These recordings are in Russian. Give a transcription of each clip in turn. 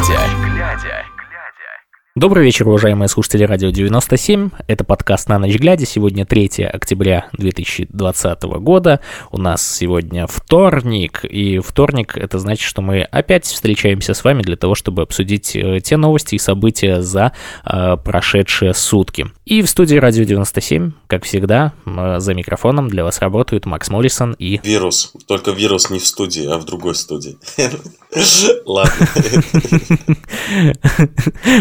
глядя. Добрый вечер, уважаемые слушатели Радио 97. Это подкаст «На ночь глядя». Сегодня 3 октября 2020 года. У нас сегодня вторник. И вторник — это значит, что мы опять встречаемся с вами для того, чтобы обсудить э, те новости и события за э, прошедшие сутки. И в студии Радио 97, как всегда, э, за микрофоном для вас работают Макс Моррисон и... Вирус. Только вирус не в студии, а в другой студии. Ладно.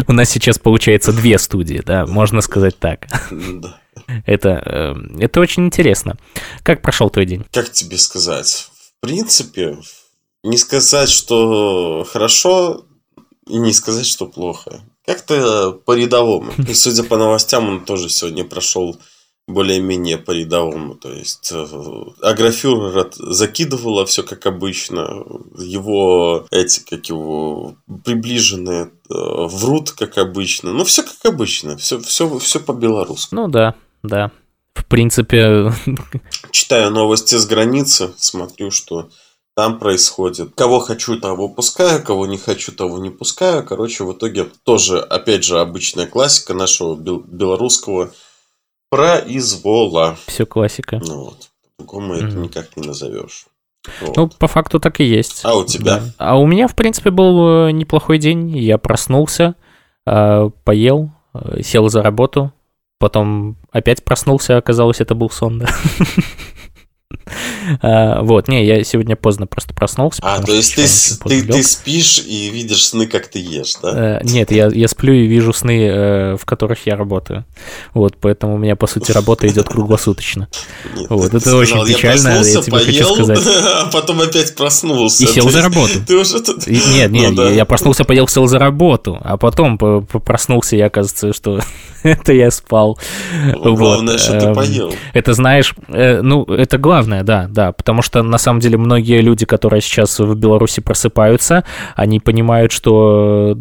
У нас сейчас получается две студии, да, можно сказать так. Это, э, это очень интересно. Как прошел твой день? Как тебе сказать? В принципе, не сказать, что хорошо, и не сказать, что плохо. Как-то по-рядовому. И судя по новостям, он тоже сегодня прошел более-менее по рядовому. То есть э, Аграфюрер закидывала все как обычно. Его эти, как его, приближенные э, врут, как обычно. Ну, все как обычно. Все, все, все по-белорусски. Ну да, да. В принципе... Читаю новости с границы, смотрю, что там происходит. Кого хочу, того пускаю, кого не хочу, того не пускаю. Короче, в итоге тоже, опять же, обычная классика нашего белорусского произвола. Все классика. Ну вот. По-другому mm-hmm. это никак не назовешь. Вот. Ну, по факту так и есть. А у тебя? Да. А у меня, в принципе, был э, неплохой день. Я проснулся, э, поел, э, сел за работу, потом опять проснулся, оказалось, это был сон. вот, не, я сегодня поздно просто проснулся. А, то есть ты, ты, спишь и видишь сны, как ты ешь, да? Э, нет, я, я сплю и вижу сны, э, в которых я работаю. Вот, поэтому у меня, по сути, работа идет круглосуточно. Нет, вот, это очень печально, я, тебе поел, хочу сказать. А потом опять проснулся. И сел за работу. Ты уже тут... Нет, нет, ну, да. я проснулся, поел, сел за работу, а потом проснулся, и оказывается, что это я спал. Главное, вот. что ты эм, поел. Это, знаешь, э, ну, это главное, да, да, потому что на самом деле многие люди, которые сейчас в Беларуси просыпаются, они понимают, что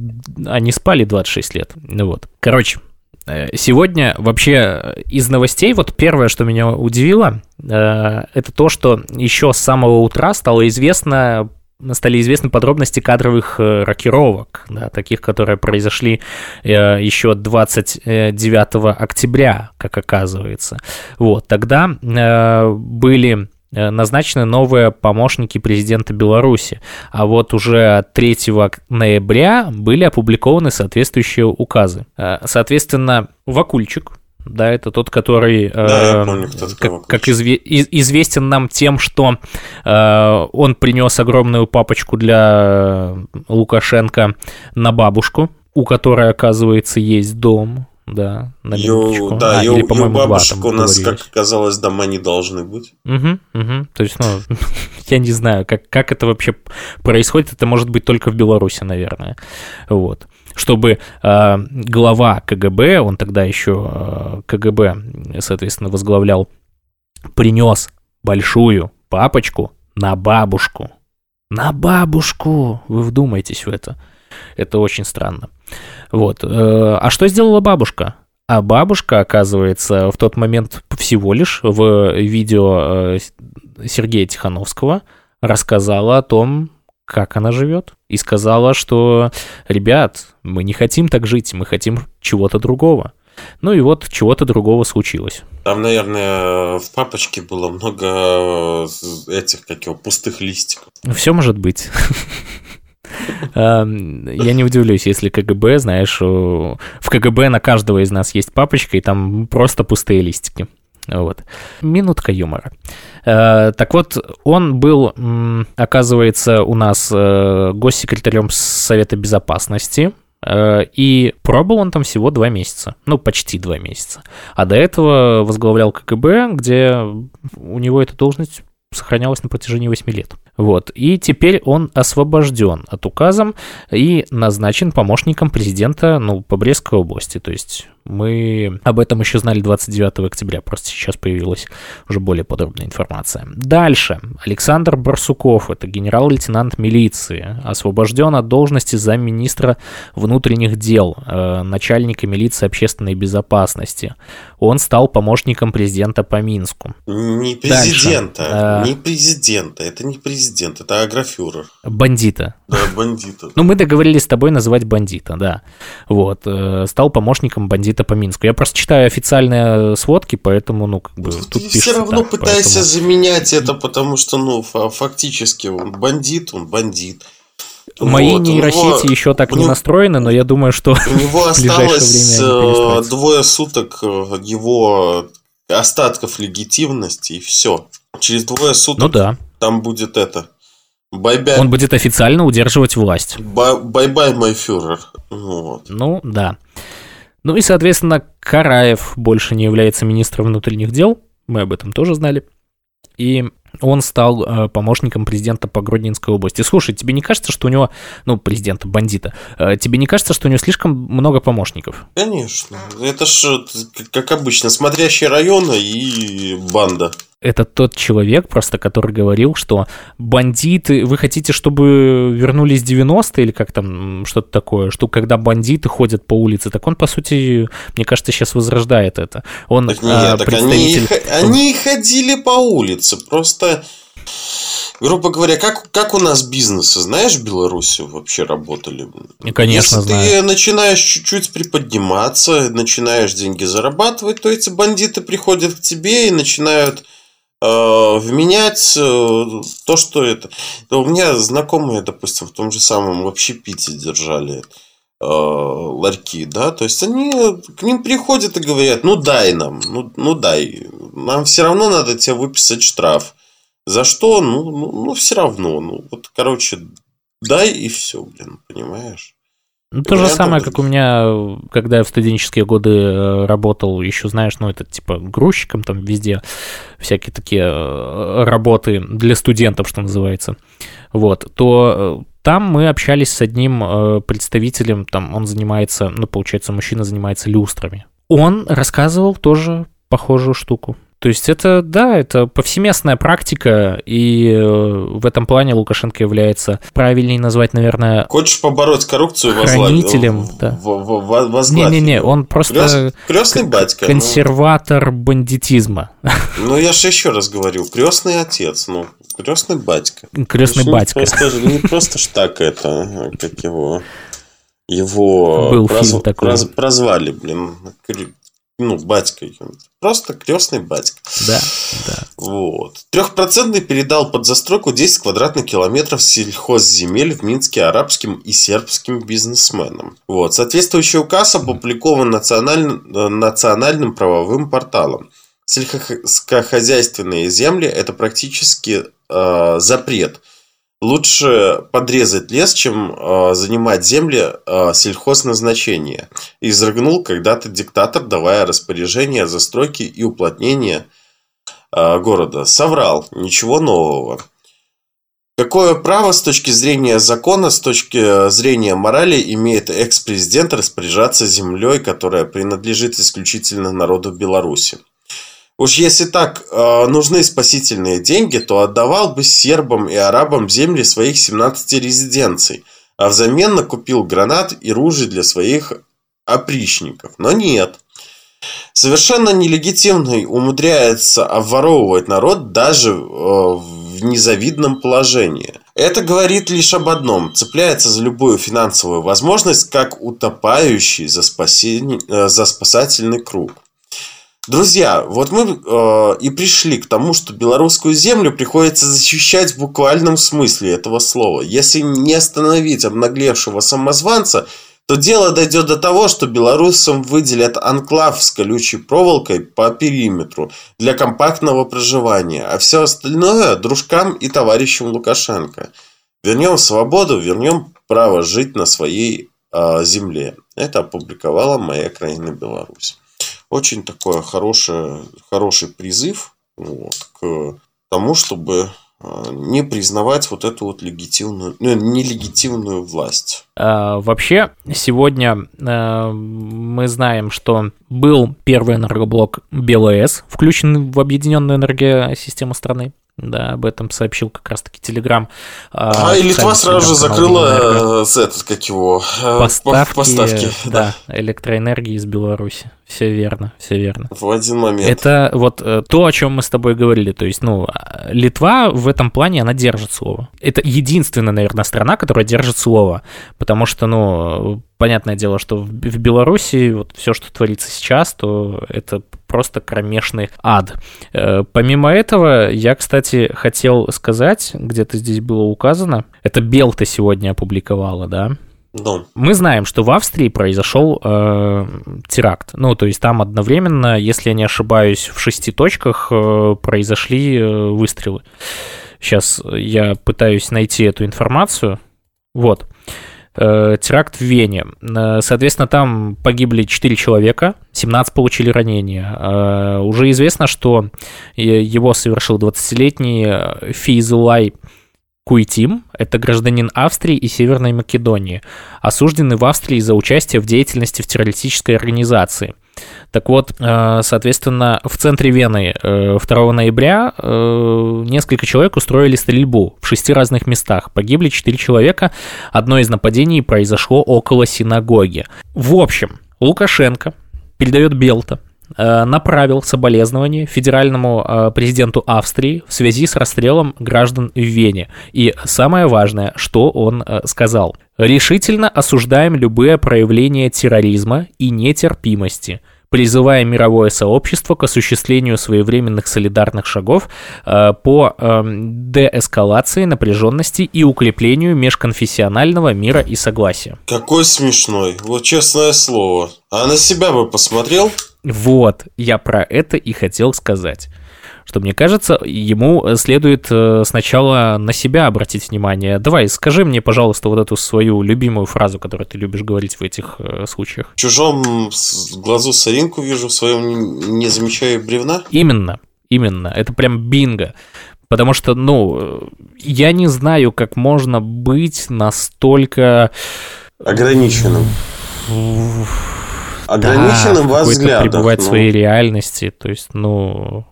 они спали 26 лет. Ну вот. Короче, э, Сегодня вообще из новостей, вот первое, что меня удивило, э, это то, что еще с самого утра стало известно стали известны подробности кадровых э, рокировок, да, таких, которые произошли э, еще 29 октября, как оказывается. Вот, тогда э, были назначены новые помощники президента Беларуси. А вот уже 3 ноября были опубликованы соответствующие указы. Соответственно, Вакульчик, да, это тот, который, да, э, помню, как, как изве, известен нам тем, что э, он принес огромную папочку для Лукашенко на бабушку, у которой, оказывается, есть дом, да, на Ю, да, а, ю, или, по-моему, бабушек у нас, как оказалось, дома не должны быть. Угу, угу. То есть, ну, я не знаю, как, как это вообще происходит. Это может быть только в Беларуси, наверное. Вот чтобы э, глава КГБ, он тогда еще э, КГБ, соответственно, возглавлял, принес большую папочку на бабушку. На бабушку! Вы вдумайтесь в это. Это очень странно. Вот. Э, а что сделала бабушка? А бабушка, оказывается, в тот момент всего лишь в видео э, Сергея Тихановского рассказала о том, как она живет, и сказала, что, ребят, мы не хотим так жить, мы хотим чего-то другого. Ну и вот чего-то другого случилось. Там, наверное, в папочке было много э, этих, как его, пустых листиков. Все может быть. Эм, я не удивлюсь, если КГБ, знаешь, в КГБ на каждого из нас есть папочка, и там просто пустые листики. Вот. Минутка юмора. Э, так вот, он был, оказывается, у нас э, госсекретарем Совета Безопасности, э, и пробыл он там всего два месяца. Ну, почти два месяца. А до этого возглавлял КГБ, где у него эта должность сохранялась на протяжении 8 лет. Вот. И теперь он освобожден от указом и назначен помощником президента ну, по Брестской области. То есть Мы об этом еще знали 29 октября, просто сейчас появилась уже более подробная информация. Дальше. Александр Барсуков, это генерал-лейтенант милиции, освобожден от должности замминистра внутренних дел, э, начальника милиции общественной безопасности. Он стал помощником президента по Минску. Не президента, Дальше. не президента, это не президент, это агрофюрер. Бандита. Да, бандита. Ну, мы договорились с тобой называть бандита, да. Вот. Э, стал помощником бандита по Минску. Я просто читаю официальные сводки, поэтому, ну, как бы, тут Ты все равно так, пытаешься поэтому... заменять это, потому что, ну, фактически он бандит, он бандит. Мои вот, нейросети него, еще так не него, настроены, но я думаю, что у него осталось э, двое суток э, его остатков легитимности и все. Через двое суток ну, да. там будет это. Bye-bye. Он будет официально удерживать власть. Bye-bye, мой фюрер. Вот. Ну, да. Ну и, соответственно, Караев больше не является министром внутренних дел. Мы об этом тоже знали. И он стал э, помощником президента по Гродненской области. Слушай, тебе не кажется, что у него, ну, президента, бандита, э, тебе не кажется, что у него слишком много помощников? Конечно. Это ж, как обычно, смотрящие районы и банда это тот человек просто, который говорил, что бандиты, вы хотите, чтобы вернулись 90-е или как там что-то такое, что когда бандиты ходят по улице, так он, по сути, мне кажется, сейчас возрождает это. Он так нет, а, так представитель... они, они ходили по улице, просто грубо говоря, как, как у нас бизнесы, знаешь, в Беларуси вообще работали? И, конечно, Если знаю. ты начинаешь чуть-чуть приподниматься, начинаешь деньги зарабатывать, то эти бандиты приходят к тебе и начинают вменять э, то, что это... У меня знакомые, допустим, в том же самом вообще Пите держали э, ларьки, да, то есть они к ним приходят и говорят, ну дай нам, ну, ну дай, нам все равно надо тебе выписать штраф. За что? Ну, ну, ну все равно, ну вот, короче, дай и все, блин, понимаешь? Ну, то же самое, как у меня, когда я в студенческие годы э, работал, еще, знаешь, ну, это типа грузчиком, там везде всякие такие э, работы для студентов, что называется. Вот, то э, там мы общались с одним представителем, там он занимается, ну, получается, мужчина занимается люстрами. Он рассказывал тоже похожую штуку. То есть это, да, это повсеместная практика, и э, в этом плане Лукашенко является, правильнее назвать, наверное... Хочешь побороть коррупцию? Хранителем, возглав... да. В, в, Не-не-не, он просто... Крестный батька. Ну. Консерватор ну... бандитизма. Ну, я же еще раз говорю, крестный отец, ну, крестный батька. Крестный ну, батька. Просто, не просто ж так это, как его... Его Был проз... фильм такой. Проз... прозвали, блин, ну, батька. Просто крестный батька. Да, да. Вот. Трехпроцентный передал под застройку 10 квадратных километров сельхозземель в Минске арабским и сербским бизнесменам. Вот. Соответствующий указ опубликован национальным, э, национальным правовым порталом. Сельскохозяйственные земли – это практически э, запрет – лучше подрезать лес, чем э, занимать земли э, сельхозназначения. Изрыгнул когда-то диктатор, давая распоряжение о застройке и уплотнении э, города. Соврал, ничего нового. Какое право с точки зрения закона, с точки зрения морали имеет экс-президент распоряжаться землей, которая принадлежит исключительно народу Беларуси? Уж если так э, нужны спасительные деньги, то отдавал бы сербам и арабам земли своих 17 резиденций, а взамен накупил гранат и ружей для своих опричников. Но нет. Совершенно нелегитимный умудряется обворовывать народ даже э, в незавидном положении. Это говорит лишь об одном. Цепляется за любую финансовую возможность, как утопающий за, спасение, э, за спасательный круг. Друзья, вот мы э, и пришли к тому, что белорусскую землю приходится защищать в буквальном смысле этого слова. Если не остановить обнаглевшего самозванца, то дело дойдет до того, что белорусам выделят анклав с колючей проволокой по периметру для компактного проживания, а все остальное дружкам и товарищам Лукашенко. Вернем свободу, вернем право жить на своей э, земле. Это опубликовала моя краина Беларусь очень такой хороший, хороший призыв вот, к тому, чтобы а, не признавать вот эту вот легитимную, ну, нелегитимную власть. А, вообще, сегодня а, мы знаем, что был первый энергоблок БелАЭС, включен в объединенную энергосистему страны. Да, об этом сообщил как раз-таки Телеграм. А, а и Литва сразу же закрыла э, этот, как его, э, поставки, поставки да, да, электроэнергии из Беларуси. Все верно, все верно. В один момент. Это вот э, то, о чем мы с тобой говорили. То есть, ну, Литва в этом плане, она держит слово. Это единственная, наверное, страна, которая держит слово. Потому что, ну, понятное дело, что в Беларуси вот все, что творится сейчас, то это просто кромешный ад. Э, помимо этого, я, кстати, хотел сказать, где-то здесь было указано, это Белта сегодня опубликовала, да, да. Мы знаем, что в Австрии произошел э, теракт. Ну, то есть там одновременно, если я не ошибаюсь, в шести точках э, произошли э, выстрелы. Сейчас я пытаюсь найти эту информацию. Вот. Э, теракт в Вене. Э, соответственно, там погибли 4 человека, 17 получили ранения. Э, уже известно, что его совершил 20-летний Фейзулай Куитим – это гражданин Австрии и Северной Македонии, осужденный в Австрии за участие в деятельности в террористической организации – так вот, э, соответственно, в центре Вены 2 э, ноября э, несколько человек устроили стрельбу в шести разных местах. Погибли 4 человека. Одно из нападений произошло около синагоги. В общем, Лукашенко передает Белта, направил соболезнования федеральному президенту Австрии в связи с расстрелом граждан в Вене. И самое важное, что он сказал. «Решительно осуждаем любые проявления терроризма и нетерпимости – призывая мировое сообщество к осуществлению своевременных солидарных шагов э, по э, деэскалации напряженности и укреплению межконфессионального мира и согласия. Какой смешной, вот честное слово. А на себя бы посмотрел? Вот, я про это и хотел сказать что, мне кажется, ему следует э, сначала на себя обратить внимание. Давай, скажи мне, пожалуйста, вот эту свою любимую фразу, которую ты любишь говорить в этих э, случаях. В чужом глазу соринку вижу, в своем не замечаю бревна? Именно, именно. Это прям бинго. Потому что, ну, я не знаю, как можно быть настолько... Ограниченным. Ограниченным да, во взглядах. пребывать ну... в своей реальности. То есть, ну...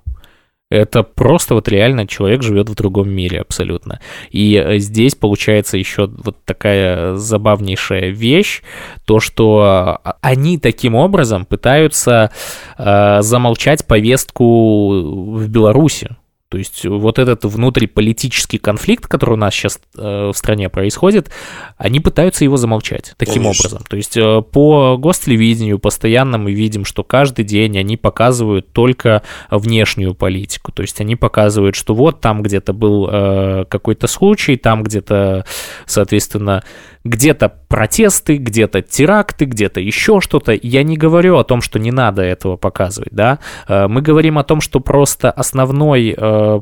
Это просто вот реально человек живет в другом мире абсолютно. И э, здесь получается еще вот такая забавнейшая вещь, то, что а, они таким образом пытаются э, замолчать повестку в Беларуси. То есть вот этот внутриполитический конфликт, который у нас сейчас э, в стране происходит, они пытаются его замолчать таким Конечно. образом. То есть э, по гостелевидению постоянно мы видим, что каждый день они показывают только внешнюю политику. То есть они показывают, что вот там где-то был э, какой-то случай, там где-то, соответственно, где-то протесты, где-то теракты, где-то еще что-то. Я не говорю о том, что не надо этого показывать, да. Мы говорим о том, что просто основной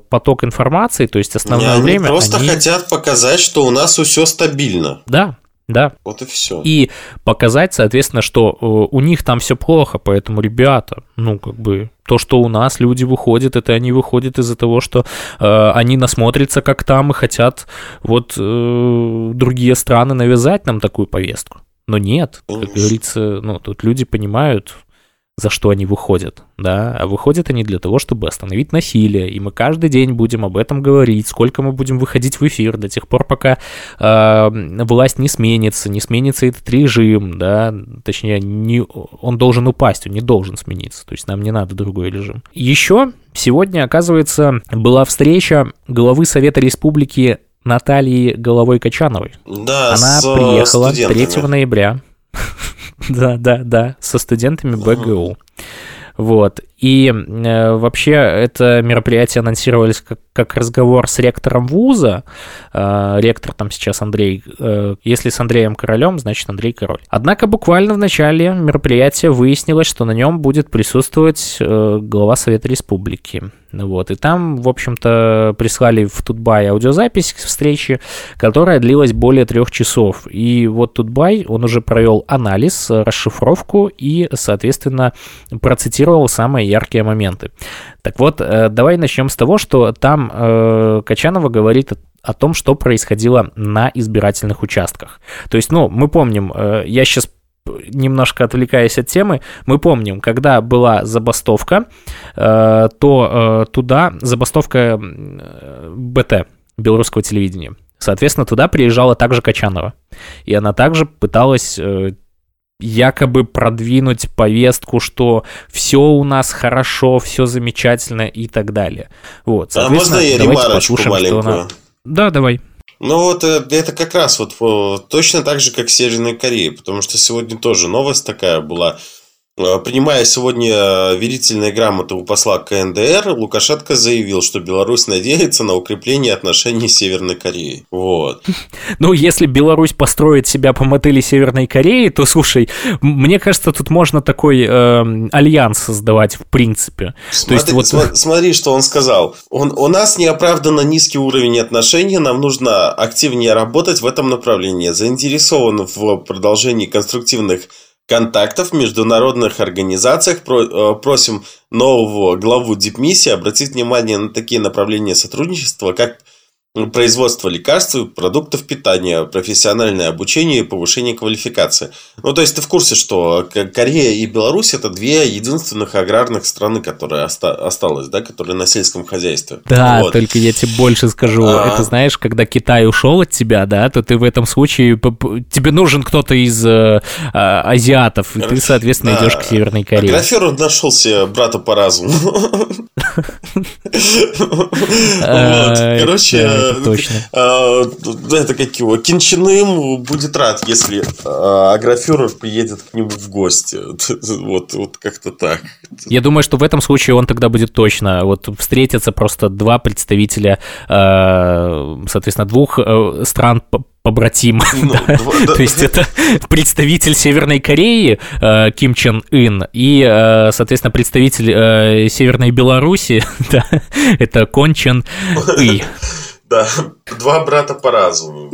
поток информации, то есть основное они время... просто они... хотят показать, что у нас все стабильно. Да, да. Вот и все. И показать, соответственно, что э, у них там все плохо, поэтому, ребята, ну, как бы, то, что у нас люди выходят, это они выходят из-за того, что э, они насмотрятся, как там, и хотят вот э, другие страны навязать нам такую повестку. Но нет, Конечно. как говорится, ну, тут люди понимают, за что они выходят, да, а выходят они для того, чтобы остановить насилие, и мы каждый день будем об этом говорить, сколько мы будем выходить в эфир до тех пор, пока э, власть не сменится, не сменится этот режим, да, точнее, не, он должен упасть, он не должен смениться, то есть нам не надо другой режим. Еще сегодня, оказывается, была встреча главы Совета Республики Натальи Головой Качановой. Да, Она приехала 3 ноября да, да, да, со студентами БГУ. Вот. И э, вообще это мероприятие анонсировались как, как разговор с ректором вуза. Э, ректор там сейчас Андрей. Э, если с Андреем Королем, значит Андрей Король. Однако буквально в начале мероприятия выяснилось, что на нем будет присутствовать э, глава Совета Республики. Вот. И там, в общем-то, прислали в Тутбай аудиозапись встречи, которая длилась более трех часов. И вот Тутбай, он уже провел анализ, расшифровку и, соответственно, процитировал самое яркие моменты. Так вот, давай начнем с того, что там Качанова говорит о том, что происходило на избирательных участках. То есть, ну, мы помним, я сейчас немножко отвлекаясь от темы, мы помним, когда была забастовка, э, то э, туда забастовка БТ, белорусского телевидения. Соответственно, туда приезжала также Качанова. И она также пыталась э, якобы продвинуть повестку, что все у нас хорошо, все замечательно и так далее. Вот, а можно я ремарочку маленькую? Она... Да, давай. Ну вот э, это как раз вот точно так же, как в Северной Корее, потому что сегодня тоже новость такая была. Э, принимая сегодня э, верительные грамоты у посла КНДР, Лукашенко заявил, что Беларусь надеется на укрепление отношений с Северной Кореей. Вот. Ну, если Беларусь построит себя по модели Северной Кореи, то, слушай, мне кажется, тут можно такой э, альянс создавать в принципе. Смотри, то есть, вот... смотри, что он сказал. Он, у нас неоправданно низкий уровень отношений, нам нужно активнее работать в этом направлении. Заинтересован в продолжении конструктивных контактов в международных организациях. Э, просим нового главу дипмиссии обратить внимание на такие направления сотрудничества, как производство лекарств продуктов питания, профессиональное обучение и повышение квалификации. Ну, то есть, ты в курсе, что Корея и Беларусь – это две единственных аграрных страны, которые оста- осталось, да, которые на сельском хозяйстве. Да, вот. только я тебе больше скажу. А... Это, знаешь, когда Китай ушел от тебя, да, то ты в этом случае, тебе нужен кто-то из э, а, азиатов, и ты, соответственно, идешь к Северной Корее. Аграфер нашел себе брата по разуму. А, Короче, это точно. А, это как его, Кинчиным будет рад, если а, Аграфюрер приедет к нему в гости. Вот, вот как-то так. Я думаю, что в этом случае он тогда будет точно. Вот встретятся просто два представителя, соответственно, двух э, стран побратим. Ну, да. Да. То есть это представитель Северной Кореи э, Ким Чен Ын и, э, соответственно, представитель э, Северной Беларуси, да, это Кон Чен И. Да, два брата по разуму.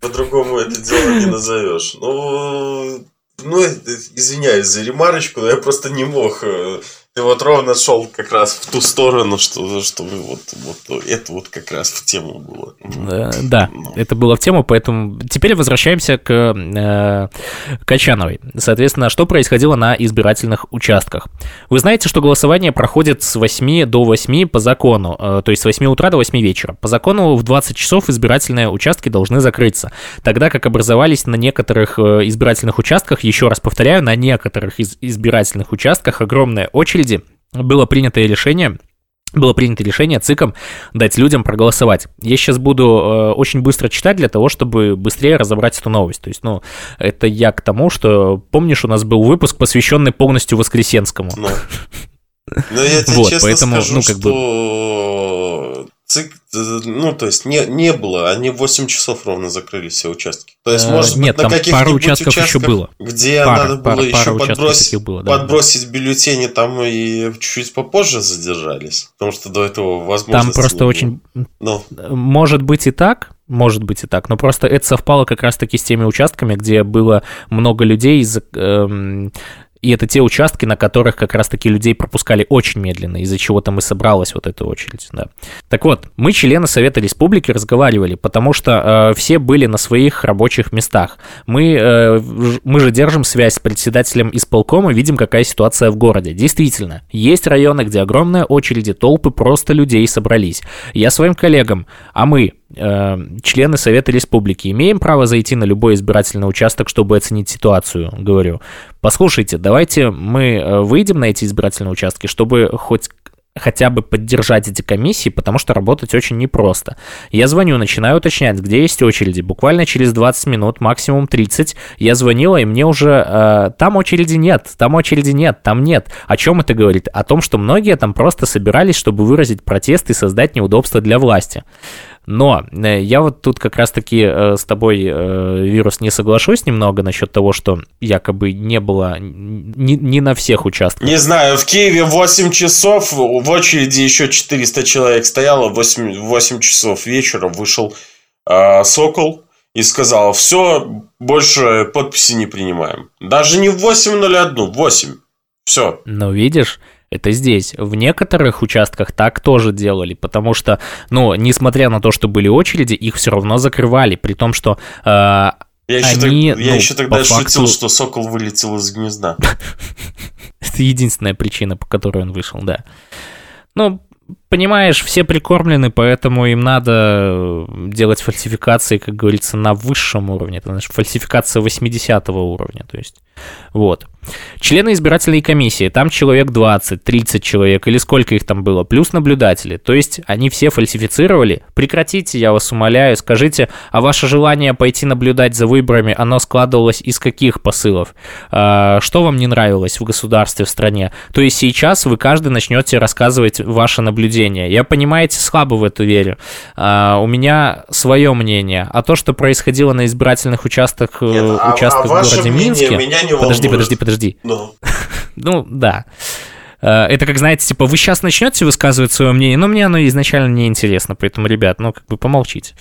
По-другому это дело не назовешь. Ну, ну, извиняюсь за ремарочку, но я просто не мог э, ты вот ровно шел как раз в ту сторону, что, что вот, вот это вот как раз в тему было. Да, ну. это было в тему, поэтому теперь возвращаемся к э, Качановой. Соответственно, что происходило на избирательных участках? Вы знаете, что голосование проходит с 8 до 8 по закону, э, то есть с 8 утра до 8 вечера. По закону в 20 часов избирательные участки должны закрыться, тогда как образовались на некоторых э, избирательных участках, еще раз повторяю, на некоторых из избирательных участках огромная очередь очереди было принято решение было принято решение ЦИКом дать людям проголосовать. Я сейчас буду э, очень быстро читать для того, чтобы быстрее разобрать эту новость. То есть, ну, это я к тому, что, помнишь, у нас был выпуск, посвященный полностью Воскресенскому. Ну, ну я тебе вот, честно поэтому, скажу, ну, как что бы... ЦИК, ну, то есть не, не было, они в 8 часов ровно закрыли все участки. То есть, э, может Нет, быть, на каких-нибудь пару участков еще было. Где пара, надо было пара, еще пара подбросить, было, да, подбросить да. бюллетени, там и чуть-чуть попозже задержались. Потому что до этого возможно. Там просто очень... Ну. Может быть и так, может быть и так, но просто это совпало как раз-таки с теми участками, где было много людей из эм, и это те участки, на которых как раз-таки людей пропускали очень медленно, из-за чего там и собралась вот эта очередь. Да. Так вот, мы, члены Совета Республики, разговаривали, потому что э, все были на своих рабочих местах. Мы, э, мы же держим связь с председателем исполкома, видим, какая ситуация в городе. Действительно, есть районы, где огромная очереди, толпы просто людей собрались. Я своим коллегам, а мы, члены Совета Республики, имеем право зайти на любой избирательный участок, чтобы оценить ситуацию, говорю. Послушайте, давайте мы э, выйдем на эти избирательные участки, чтобы хоть хотя бы поддержать эти комиссии, потому что работать очень непросто. Я звоню, начинаю уточнять, где есть очереди. Буквально через 20 минут, максимум 30, я звонила, и мне уже... Э, там очереди нет, там очереди нет, там нет. О чем это говорит? О том, что многие там просто собирались, чтобы выразить протест и создать неудобства для власти. Но э, я вот тут как раз-таки э, с тобой, э, вирус, не соглашусь немного насчет того, что якобы не было не, не на всех участках. Не знаю, в Киеве 8 часов, в очереди еще 400 человек стояло, 8, 8 часов вечера вышел э, Сокол и сказал, все, больше подписи не принимаем. Даже не в 8.01, 8. Все. Но видишь, это здесь. В некоторых участках так тоже делали, потому что, ну, несмотря на то, что были очереди, их все равно закрывали, при том, что э, Я еще, они, так- я ну, еще тогда по шутил, факту- что сокол вылетел из гнезда. Это единственная причина, по которой он вышел, да. Ну, понимаешь, все прикормлены, поэтому им надо э, делать фальсификации, как говорится, на высшем уровне. Это значит фальсификация 80 уровня, то есть. Вот. Члены избирательной комиссии, там человек 20, 30 человек, или сколько их там было, плюс наблюдатели. То есть они все фальсифицировали. Прекратите, я вас умоляю, скажите, а ваше желание пойти наблюдать за выборами, оно складывалось из каких посылов? А, Что вам не нравилось в государстве, в стране? То есть сейчас вы каждый начнете рассказывать ваше наблюдение. Я, понимаете, слабо в это верю. А, У меня свое мнение. А то, что происходило на избирательных участках, э, Нет, а- участках а в ваше городе мнение Минске... меня не Подожди, волнует. подожди, подожди. Ну, Ну, да. Э, Это как, знаете, типа, вы сейчас начнете высказывать свое мнение, но мне оно изначально не интересно, поэтому, ребят, ну, как бы помолчите.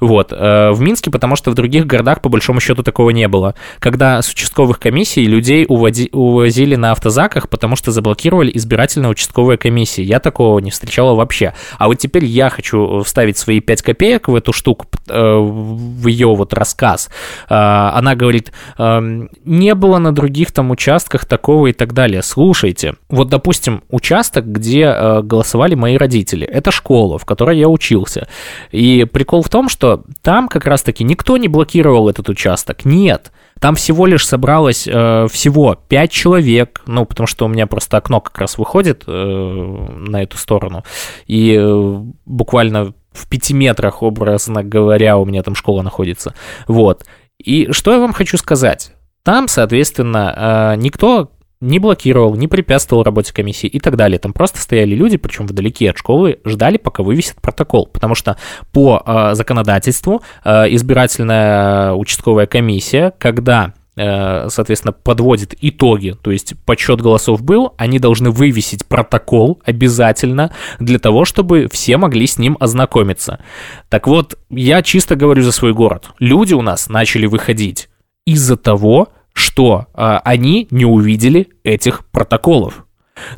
Вот. э, В Минске, потому что в других городах, по большому счету, такого не было. Когда с участковых комиссий людей уводи- увозили на автозаках, потому что заблокировали избирательно-участковые комиссии. Я такого не встречала вообще. А вот теперь я хочу вставить свои 5 копеек в эту штуку, э, в ее вот рассказ. Она говорит, эм, не было на других там участках такого и так далее. Слушайте, вот, допустим, участок, где э, голосовали мои родители, это школа, в которой я учился. И прикол в том, что там как раз-таки никто не блокировал этот участок. Нет. Там всего лишь собралось э, всего 5 человек, ну, потому что у меня просто окно как раз выходит э, на эту сторону, и э, буквально в пяти метрах, образно говоря, у меня там школа находится. Вот. И что я вам хочу сказать? Там, соответственно, э, никто не блокировал, не препятствовал работе комиссии и так далее. Там просто стояли люди, причем вдалеке от школы, ждали, пока вывесят протокол. Потому что по э, законодательству э, избирательная участковая комиссия, когда э, соответственно, подводит итоги, то есть подсчет голосов был, они должны вывесить протокол обязательно для того, чтобы все могли с ним ознакомиться. Так вот, я чисто говорю за свой город. Люди у нас начали выходить из-за того, что э, они не увидели этих протоколов.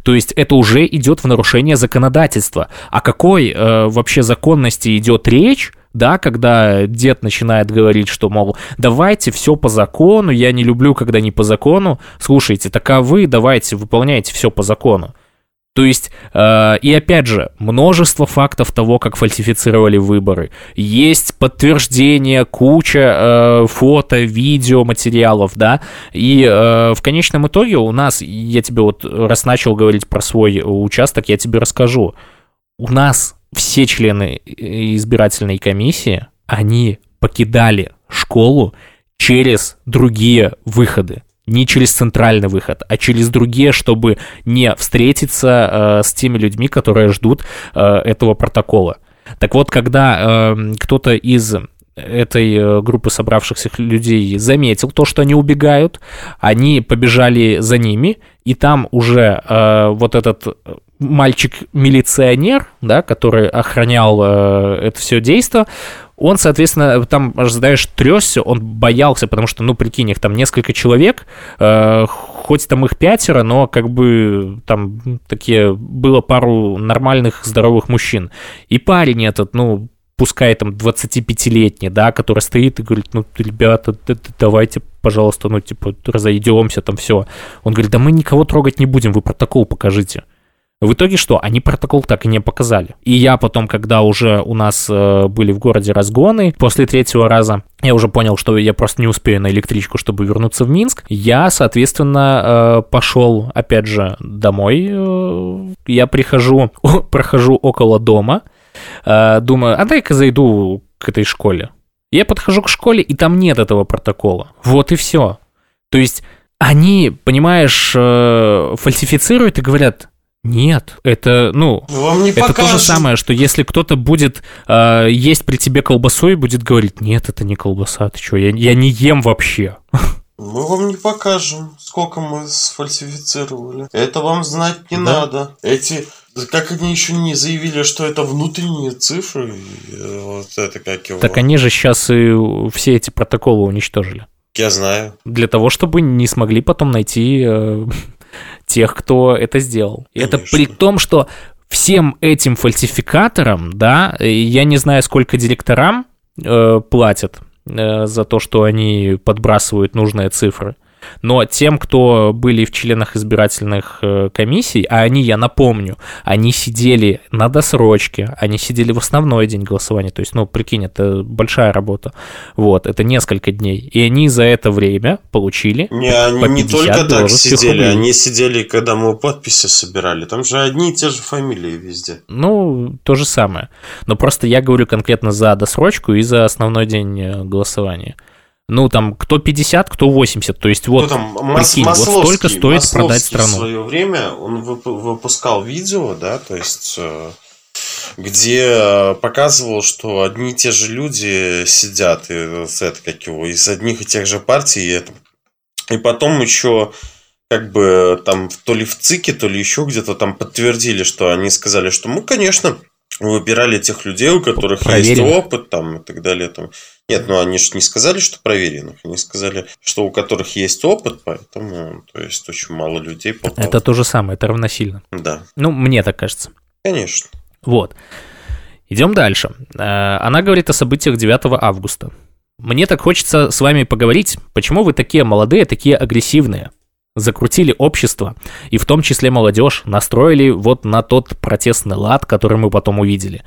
То есть это уже идет в нарушение законодательства. О какой э, вообще законности идет речь, да, когда дед начинает говорить, что, мол, давайте все по закону, я не люблю, когда не по закону. Слушайте, так а вы давайте, выполняйте все по закону. То есть, э, и опять же, множество фактов того, как фальсифицировали выборы. Есть подтверждение, куча э, фото, видео, материалов, да. И э, в конечном итоге у нас, я тебе вот раз начал говорить про свой участок, я тебе расскажу. У нас все члены избирательной комиссии, они покидали школу через другие выходы не через центральный выход, а через другие, чтобы не встретиться э, с теми людьми, которые ждут э, этого протокола. Так вот, когда э, кто-то из этой э, группы собравшихся людей заметил то, что они убегают, они побежали за ними, и там уже э, вот этот мальчик-милиционер, да, который охранял э, это все действо, он, соответственно, там, знаешь, трясся, он боялся, потому что, ну, прикинь, их там несколько человек, э, хоть там их пятеро, но как бы там такие, было пару нормальных, здоровых мужчин. И парень этот, ну, пускай там 25-летний, да, который стоит и говорит, ну, ребята, давайте, пожалуйста, ну, типа, разойдемся, там все. Он говорит, да мы никого трогать не будем, вы протокол покажите. В итоге что? Они протокол так и не показали. И я потом, когда уже у нас э, были в городе разгоны, после третьего раза я уже понял, что я просто не успею на электричку, чтобы вернуться в Минск. Я, соответственно, э, пошел, опять же, домой. Э, я прихожу, прохожу около дома, э, думаю, а дай-ка зайду к этой школе. Я подхожу к школе, и там нет этого протокола. Вот и все. То есть они, понимаешь, э, фальсифицируют и говорят, нет, это, ну, Вам не это покажут. то же самое, что если кто-то будет э, есть при тебе колбасу и будет говорить, нет, это не колбаса, ты что, я, я не ем вообще. Мы вам не покажем, сколько мы сфальсифицировали. Это вам знать не Да. надо. Эти, как они еще не заявили, что это внутренние цифры, э, вот это как его. Так они же сейчас и все эти протоколы уничтожили. Я знаю. Для того, чтобы не смогли потом найти э, тех, кто это сделал. И это при том, что всем этим фальсификаторам, да, я не знаю, сколько директорам э, платят э, за то, что они подбрасывают нужные цифры. Но тем, кто были в членах избирательных э, комиссий, а они, я напомню, они сидели на досрочке, они сидели в основной день голосования, то есть, ну, прикинь, это большая работа, вот, это несколько дней, и они за это время получили Не, они не только так сидели, рублей. они сидели, когда мы подписи собирали, там же одни и те же фамилии везде. Ну, то же самое, но просто я говорю конкретно за досрочку и за основной день э, голосования ну, там, кто 50, кто 80. То есть, вот, ну, там, прикинь, вот столько стоит Масловский продать страну. в свое время он выпускал видео, да, то есть, э, где показывал, что одни и те же люди сидят, и, это, как его, из одних и тех же партий, и, это, и потом еще как бы там то ли в ЦИКе, то ли еще где-то там подтвердили, что они сказали, что мы, конечно, выбирали тех людей, у которых Проверено. есть опыт там и так далее. Там. Нет, ну они же не сказали, что проверенных. Они сказали, что у которых есть опыт, поэтому, то есть, очень мало людей попало. Это то же самое, это равносильно. Да. Ну, мне так кажется. Конечно. Вот. Идем дальше. Э, она говорит о событиях 9 августа. Мне так хочется с вами поговорить, почему вы такие молодые, такие агрессивные закрутили общество, и в том числе молодежь, настроили вот на тот протестный лад, который мы потом увидели.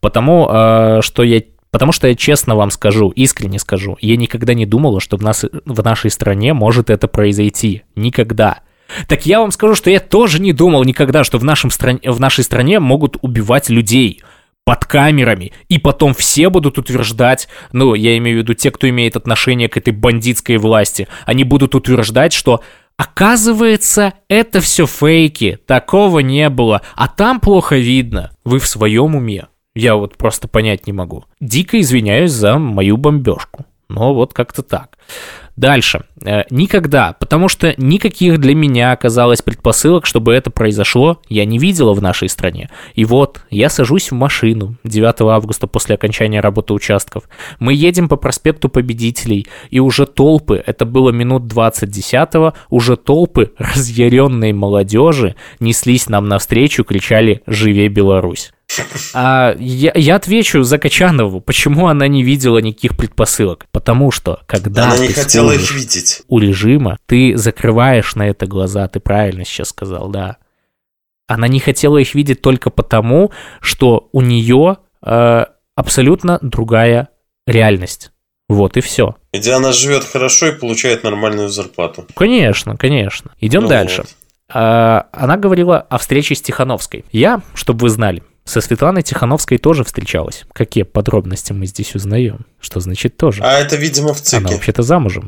Потому э, что я Потому что я честно вам скажу, искренне скажу, я никогда не думала, что в, нас, в нашей стране может это произойти. Никогда. Так я вам скажу, что я тоже не думал никогда, что в, нашем стране, в нашей стране могут убивать людей под камерами, и потом все будут утверждать, ну, я имею в виду те, кто имеет отношение к этой бандитской власти, они будут утверждать, что Оказывается, это все фейки, такого не было, а там плохо видно. Вы в своем уме. Я вот просто понять не могу. Дико извиняюсь за мою бомбежку. Но вот как-то так. Дальше. Э, никогда, потому что никаких для меня оказалось предпосылок, чтобы это произошло, я не видела в нашей стране. И вот, я сажусь в машину 9 августа после окончания работы участков. Мы едем по проспекту Победителей, и уже толпы, это было минут 20 10 уже толпы разъяренной молодежи неслись нам навстречу, кричали «Живе Беларусь!». А я, я отвечу за Качанову, почему она не видела никаких предпосылок. Потому что, когда она не хотела их видеть. у режима, ты закрываешь на это глаза, ты правильно сейчас сказал, да. Она не хотела их видеть только потому, что у нее э, абсолютно другая реальность. Вот и все. Где она живет хорошо и получает нормальную зарплату. Конечно, конечно. Идем ну дальше. Вот. А, она говорила о встрече с Тихановской. Я, чтобы вы знали, со Светланой Тихановской тоже встречалась. Какие подробности мы здесь узнаем? Что значит тоже? А это, видимо, в ЦИКе. Она вообще-то замужем.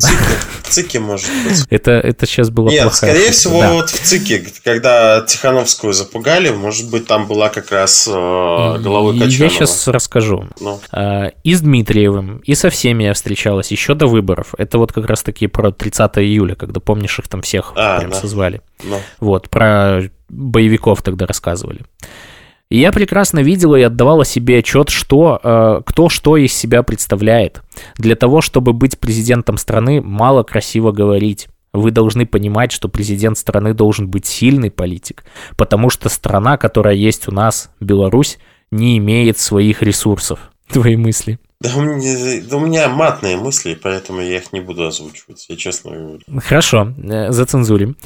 В ЦИКе, может быть. Это, это сейчас было Нет, скорее всего, да. вот в ЦИКе, когда Тихановскую запугали, может быть, там была как раз э, головой Качанова. Я сейчас расскажу. Ну. Э, и с Дмитриевым, и со всеми я встречалась еще до выборов. Это вот как раз таки про 30 июля, когда, помнишь, их там всех а, прям да. созвали. Ну. Вот, про боевиков тогда рассказывали. И я прекрасно видела и отдавала себе отчет, что, э, кто что из себя представляет. Для того, чтобы быть президентом страны, мало красиво говорить. Вы должны понимать, что президент страны должен быть сильный политик, потому что страна, которая есть у нас, Беларусь, не имеет своих ресурсов. Твои мысли? Да у, меня, да у меня матные мысли, поэтому я их не буду озвучивать, я честно говорю. Хорошо, э, зацензурим.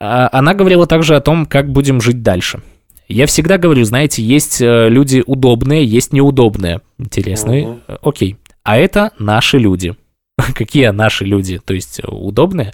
А, она говорила также о том, как будем жить дальше. Я всегда говорю, знаете, есть э, люди удобные, есть неудобные. Интересные. Угу. Окей. А это наши люди. Какие наши люди? То есть э, удобные?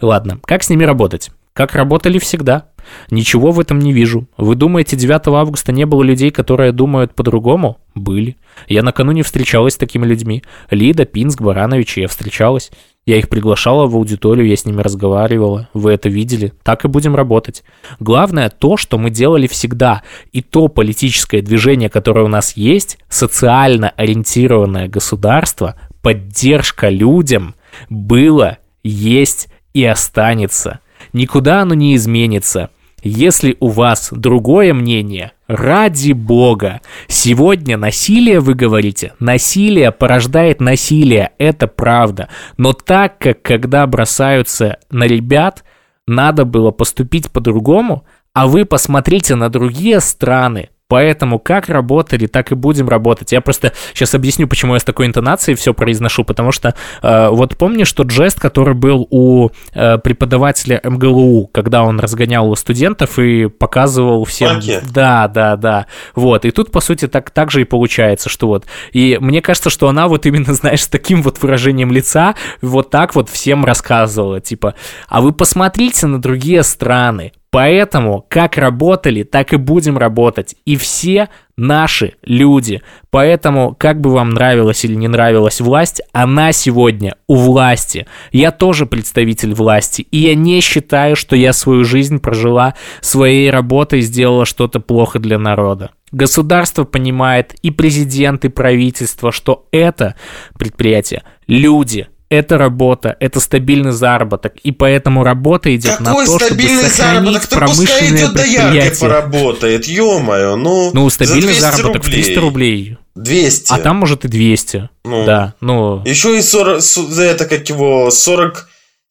Ладно, как с ними работать? Как работали всегда. Ничего в этом не вижу. Вы думаете, 9 августа не было людей, которые думают по-другому? Были. Я накануне встречалась с такими людьми. Лида, Пинск, Баранович, я встречалась. Я их приглашала в аудиторию, я с ними разговаривала. Вы это видели. Так и будем работать. Главное то, что мы делали всегда. И то политическое движение, которое у нас есть, социально ориентированное государство, поддержка людям, было, есть и останется. Никуда оно не изменится. Если у вас другое мнение, ради бога, сегодня насилие, вы говорите, насилие порождает насилие, это правда. Но так как, когда бросаются на ребят, надо было поступить по-другому, а вы посмотрите на другие страны, Поэтому как работали, так и будем работать. Я просто сейчас объясню, почему я с такой интонацией все произношу, потому что э, вот помнишь тот жест, который был у э, преподавателя МГЛУ, когда он разгонял студентов и показывал всем... Маки. Да, да, да. Вот. И тут, по сути, так, так же и получается, что вот. И мне кажется, что она вот именно, знаешь, с таким вот выражением лица вот так вот всем рассказывала, типа, а вы посмотрите на другие страны, Поэтому как работали, так и будем работать. И все наши люди. Поэтому, как бы вам нравилась или не нравилась власть, она сегодня у власти. Я тоже представитель власти. И я не считаю, что я свою жизнь прожила своей работой и сделала что-то плохо для народа. Государство понимает, и президент, и правительство, что это предприятие, люди – это работа, это стабильный заработок, и поэтому работа идет Какой на то, чтобы стабильный сохранить заработок? Промышленное идет предприятие. поработает, ё-моё, ну... Ну, за стабильный 200 заработок в рублей. 300 рублей. 200. А там, может, и 200. Ну. Да, ну... Еще и 40, с- за это как его,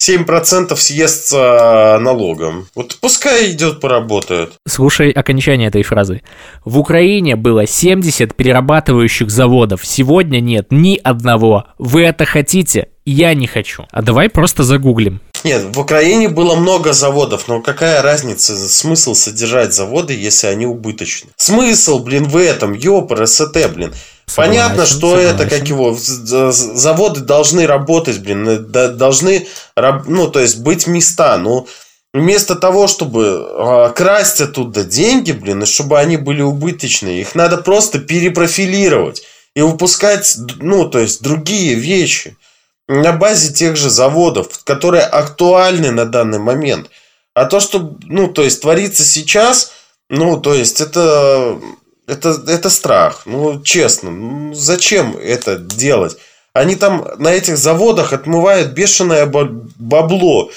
47% съестся налогом. Вот пускай идет поработает. Слушай окончание этой фразы. В Украине было 70 перерабатывающих заводов. Сегодня нет ни одного. Вы это хотите? Я не хочу. А давай просто загуглим. Нет, в Украине было много заводов, но какая разница, смысл содержать заводы, если они убыточны? Смысл, блин, в этом, ёпр, СТ, блин. Понятно, Согласен, что это, как согласен. его, заводы должны работать, блин, э, должны, ну, то есть быть места, но вместо того, чтобы а, красть оттуда деньги, блин, и чтобы они были убыточные, их надо просто перепрофилировать и выпускать, ну, то есть другие вещи на базе тех же заводов, которые актуальны на данный момент. А то, что, ну, то есть творится сейчас, ну, то есть это, это, это страх. Ну, честно, ну, зачем это делать? Они там на этих заводах отмывают бешеное ба- бабло.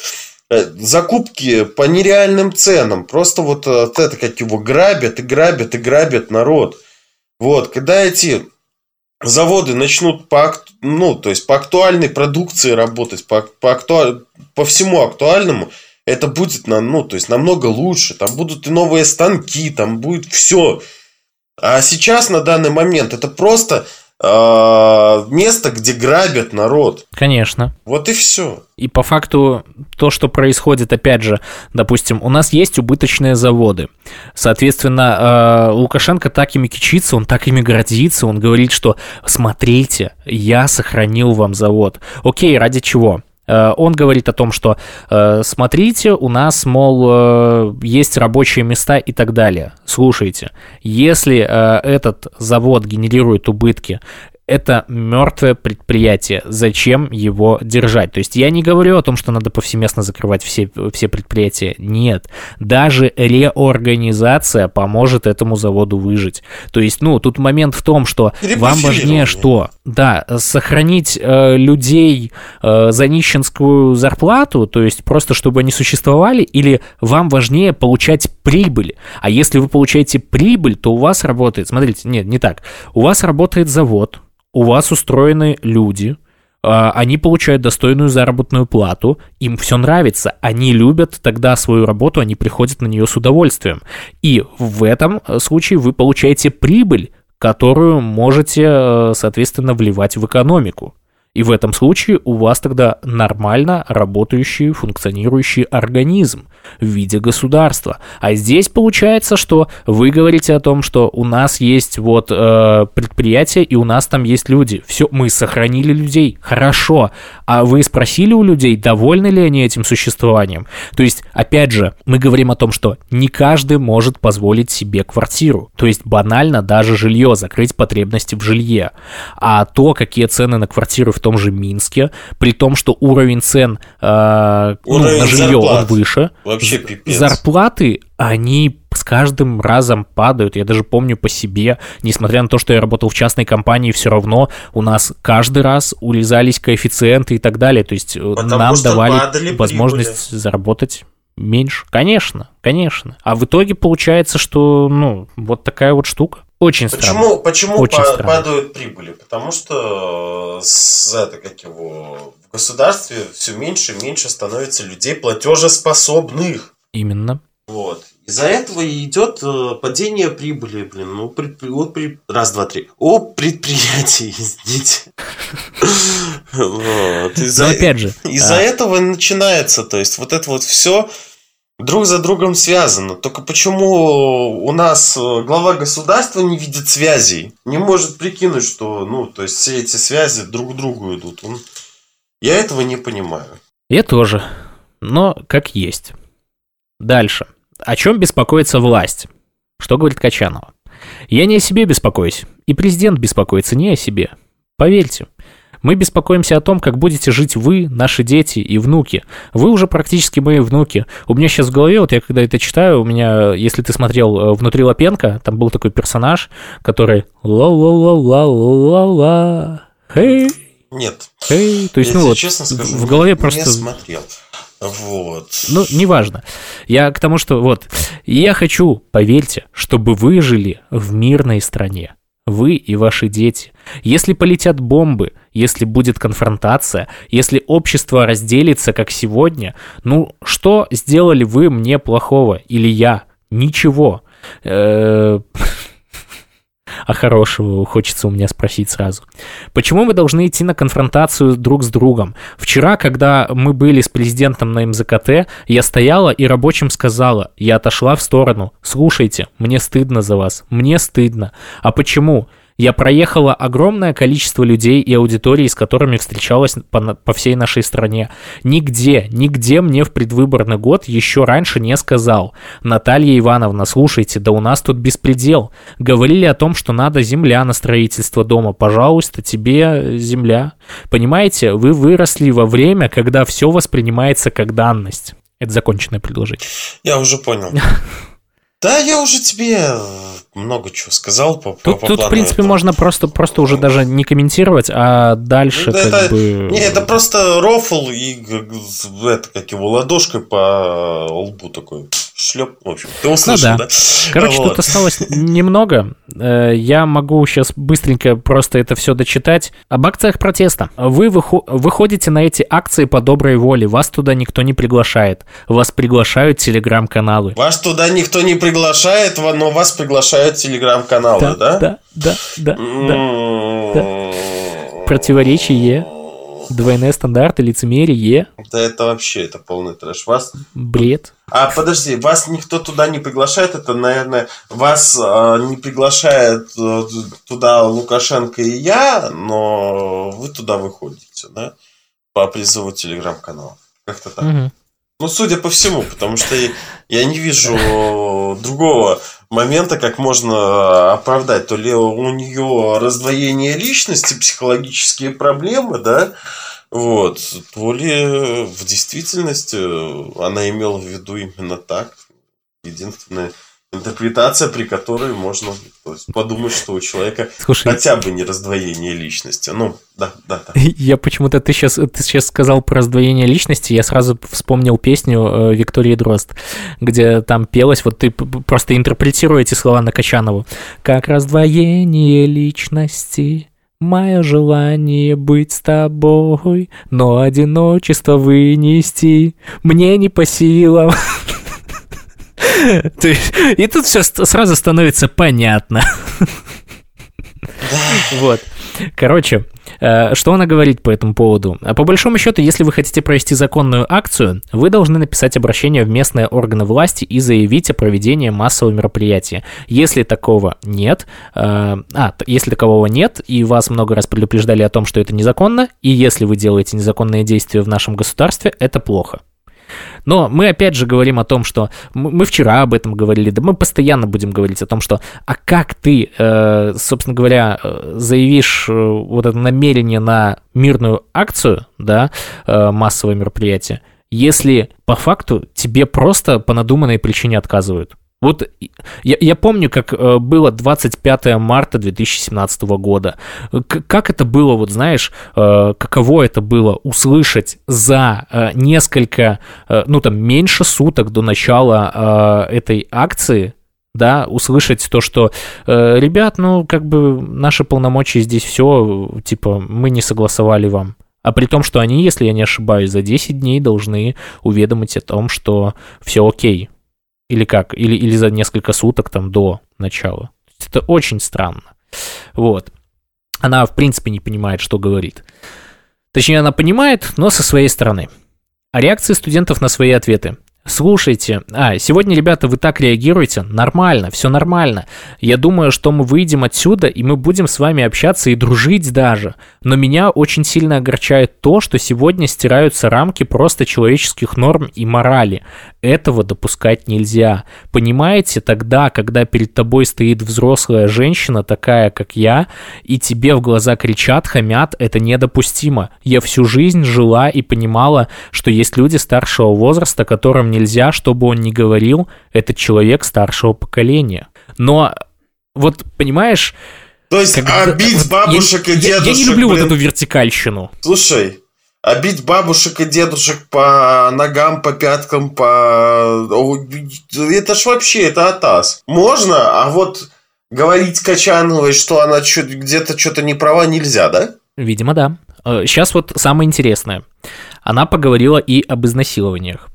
Э, Закупки по нереальным ценам. Просто вот, э, вот это как его грабят и грабят и грабят народ. Вот, когда эти заводы начнут по, ну, то есть по актуальной продукции работать, по, по, актуаль- по всему актуальному, это будет на, ну, то есть намного лучше. Там будут и новые станки, там будет все. А сейчас на данный момент это просто э, место, где грабят народ. Конечно. Вот и все. И по факту то, что происходит, опять же, допустим, у нас есть убыточные заводы. Соответственно, э, Лукашенко так ими кичится, он так ими гордится, он говорит, что смотрите, я сохранил вам завод. Окей, ради чего? Э, Он говорит о том, что э, смотрите, у нас, мол, э, есть рабочие места и так далее. Слушайте, если этот завод генерирует убытки, это мертвое предприятие. Зачем его держать? То есть я не говорю о том, что надо повсеместно закрывать все, все предприятия. Нет. Даже реорганизация поможет этому заводу выжить. То есть, ну, тут момент в том, что вам важнее что? Да, сохранить э, людей э, за нищенскую зарплату, то есть просто чтобы они существовали, или вам важнее получать прибыль? А если вы получаете прибыль, то у вас работает, смотрите, нет, не так. У вас работает завод, у вас устроены люди, а, они получают достойную заработную плату, им все нравится, они любят тогда свою работу, они приходят на нее с удовольствием. И в этом э, случае вы получаете прибыль, которую можете, э, соответственно, вливать в экономику. И в этом случае у вас тогда нормально работающий, функционирующий организм в виде государства. А здесь получается, что вы говорите о том, что у нас есть вот э, предприятие и у нас там есть люди. Все, мы сохранили людей, хорошо. А вы спросили у людей, довольны ли они этим существованием? То есть, опять же, мы говорим о том, что не каждый может позволить себе квартиру. То есть банально даже жилье, закрыть потребности в жилье. А то, какие цены на квартиры в том же Минске, при том, что уровень цен э, ну, Уровень на жилье он зарплат. выше, Вообще пипец. зарплаты, они с каждым разом падают. Я даже помню по себе, несмотря на то, что я работал в частной компании, все равно у нас каждый раз урезались коэффициенты и так далее. То есть э, Потому нам давали возможность заработать меньше. Конечно, конечно. А в итоге получается, что, ну, вот такая вот штука. Очень странно. Почему, почему Очень па- странно. падают прибыли? Потому что э, с, это, как его, в государстве все меньше и меньше становится людей платежеспособных. Именно. Вот. Из-за этого и идет э, падение прибыли, блин. Ну, предпри- у при- раз, два, три. У предприятий, извините. Вот. Но Из-за опять же, из-за а, этого начинается, то есть вот это вот все друг за другом связано. Только почему у нас э, глава государства не видит связей, не может прикинуть, что, ну, то есть все эти связи друг к другу идут. Он- Я этого не понимаю. я тоже. Но как есть. Дальше. О чем беспокоится власть? Что говорит Качанова? Я не о себе беспокоюсь. И президент беспокоится не о себе. Поверьте. Мы беспокоимся о том, как будете жить вы, наши дети и внуки. Вы уже практически мои внуки. У меня сейчас в голове, вот я когда это читаю, у меня, если ты смотрел э, «Внутри Лапенко», там был такой персонаж, который ла-ла-ла-ла-ла-ла, хей, Нет. хей. То есть, я ну вот, честно скажу, в голове не- просто... Не смотрел. Вот. Ну, неважно. Я к тому, что вот, я хочу, поверьте, чтобы вы жили в мирной стране. Вы и ваши дети. Если полетят бомбы, если будет конфронтация, если общество разделится, как сегодня, ну, что сделали вы мне плохого? Или я? Ничего. Э, А хорошего хочется у меня спросить сразу. Почему мы должны идти на конфронтацию друг с другом? Вчера, когда мы были с президентом на МЗКТ, я стояла и рабочим сказала, я отошла в сторону, слушайте, мне стыдно за вас, мне стыдно. А почему? Я проехала огромное количество людей и аудиторий, с которыми встречалась по, по всей нашей стране. Нигде, нигде мне в предвыборный год еще раньше не сказал. Наталья Ивановна, слушайте, да у нас тут беспредел. Говорили о том, что надо земля на строительство дома. Пожалуйста, тебе земля. Понимаете, вы выросли во время, когда все воспринимается как данность. Это законченное предложение. Я уже понял. Да, я уже тебе э, много чего сказал по, Тут, по тут в принципе, этого. можно просто, просто уже даже не комментировать, а дальше Ну, да, как это- бы... Не, это просто рофл и г- это как его ладошкой по лбу такой шлеп. В общем, ты услышал, Ну да. да? Короче, Вот. тут осталось немного. Э, Я могу сейчас быстренько просто это все дочитать. Об акциях протеста. Вы выхо- выходите на эти акции по доброй воле. Вас туда никто не приглашает. Вас приглашают телеграм-каналы. Вас туда никто не приглашает, но вас приглашают телеграм-каналы, да? да, да, да, да. М-м-м. Противоречие. Двойные стандарты, лицемерие, Да это вообще, это полный трэш. Вас... бред. А, подожди, вас никто туда не приглашает, это, наверное, вас э, не приглашает э, туда Лукашенко и я, но вы туда выходите, да? По призыву телеграм-канала. Как-то так. Мгм. Ну, судя по всему, потому что я, не вижу другого момента, как можно оправдать. То ли у нее раздвоение личности, психологические проблемы, да, вот, то ли в действительности она имела в виду именно так. Единственная интерпретация, при которой можно есть, подумать, что у человека Слушай, хотя бы не раздвоение личности. Ну, да, да, да. Я почему-то ты сейчас, ты сейчас сказал про раздвоение личности, я сразу вспомнил песню э, Виктории Дрозд, где там пелось, вот ты просто интерпретируй эти слова на Качанову. Как раздвоение личности, мое желание быть с тобой, но одиночество вынести мне не по силам. И тут все сразу становится понятно. Вот. Короче, э, что она говорит по этому поводу? По большому счету, если вы хотите провести законную акцию, вы должны написать обращение в местные органы власти и заявить о проведении массового мероприятия. Если такого нет, э, а, если такового нет, и вас много раз предупреждали о том, что это незаконно, и если вы делаете незаконные действия в нашем государстве, это плохо. Но мы опять же говорим о том, что мы вчера об этом говорили, да мы постоянно будем говорить о том, что а как ты, э, собственно говоря, э, заявишь э, вот это намерение на мирную акцию, да, массовое мероприятие, если по факту тебе просто по надуманной причине отказывают. Вот я, я помню, как э, было 25 марта 2017 года. К- как это было, вот знаешь, э, каково это было услышать за э, несколько, ну там, меньше суток до начала этой акции, да, услышать то, что, ребят, ну, как бы наши полномочия здесь все, типа, мы не согласовали вам. А при том, что они, если я не ошибаюсь, за 10 дней должны уведомить о том, что все окей. Или как? Или, или за несколько суток там до начала. Это очень странно. Вот. Она, в принципе, не понимает, что говорит. Точнее, она понимает, но со своей стороны. А реакции студентов на свои ответы. Слушайте, а, сегодня, ребята, вы так реагируете? Нормально, все нормально. Я думаю, что мы выйдем отсюда, и мы будем с вами общаться и дружить даже. Но меня очень сильно огорчает то, что сегодня стираются рамки просто человеческих норм и морали. Этого допускать нельзя. Понимаете, тогда, когда перед тобой стоит взрослая женщина, такая, как я, и тебе в глаза кричат, хамят, это недопустимо. Я всю жизнь жила и понимала, что есть люди старшего возраста, которым нельзя, чтобы он не говорил, это человек старшего поколения. Но вот, понимаешь... То есть когда... обить бабушек я, и дедушек... Я, я не люблю блин. вот эту вертикальщину. Слушай, обить бабушек и дедушек по ногам, по пяткам, по... Это ж вообще, это атас. Можно, а вот говорить Качановой, что она где-то что-то не права, нельзя, да? Видимо, да. Сейчас э, вот самое интересное. Она поговорила и об изнасилованиях.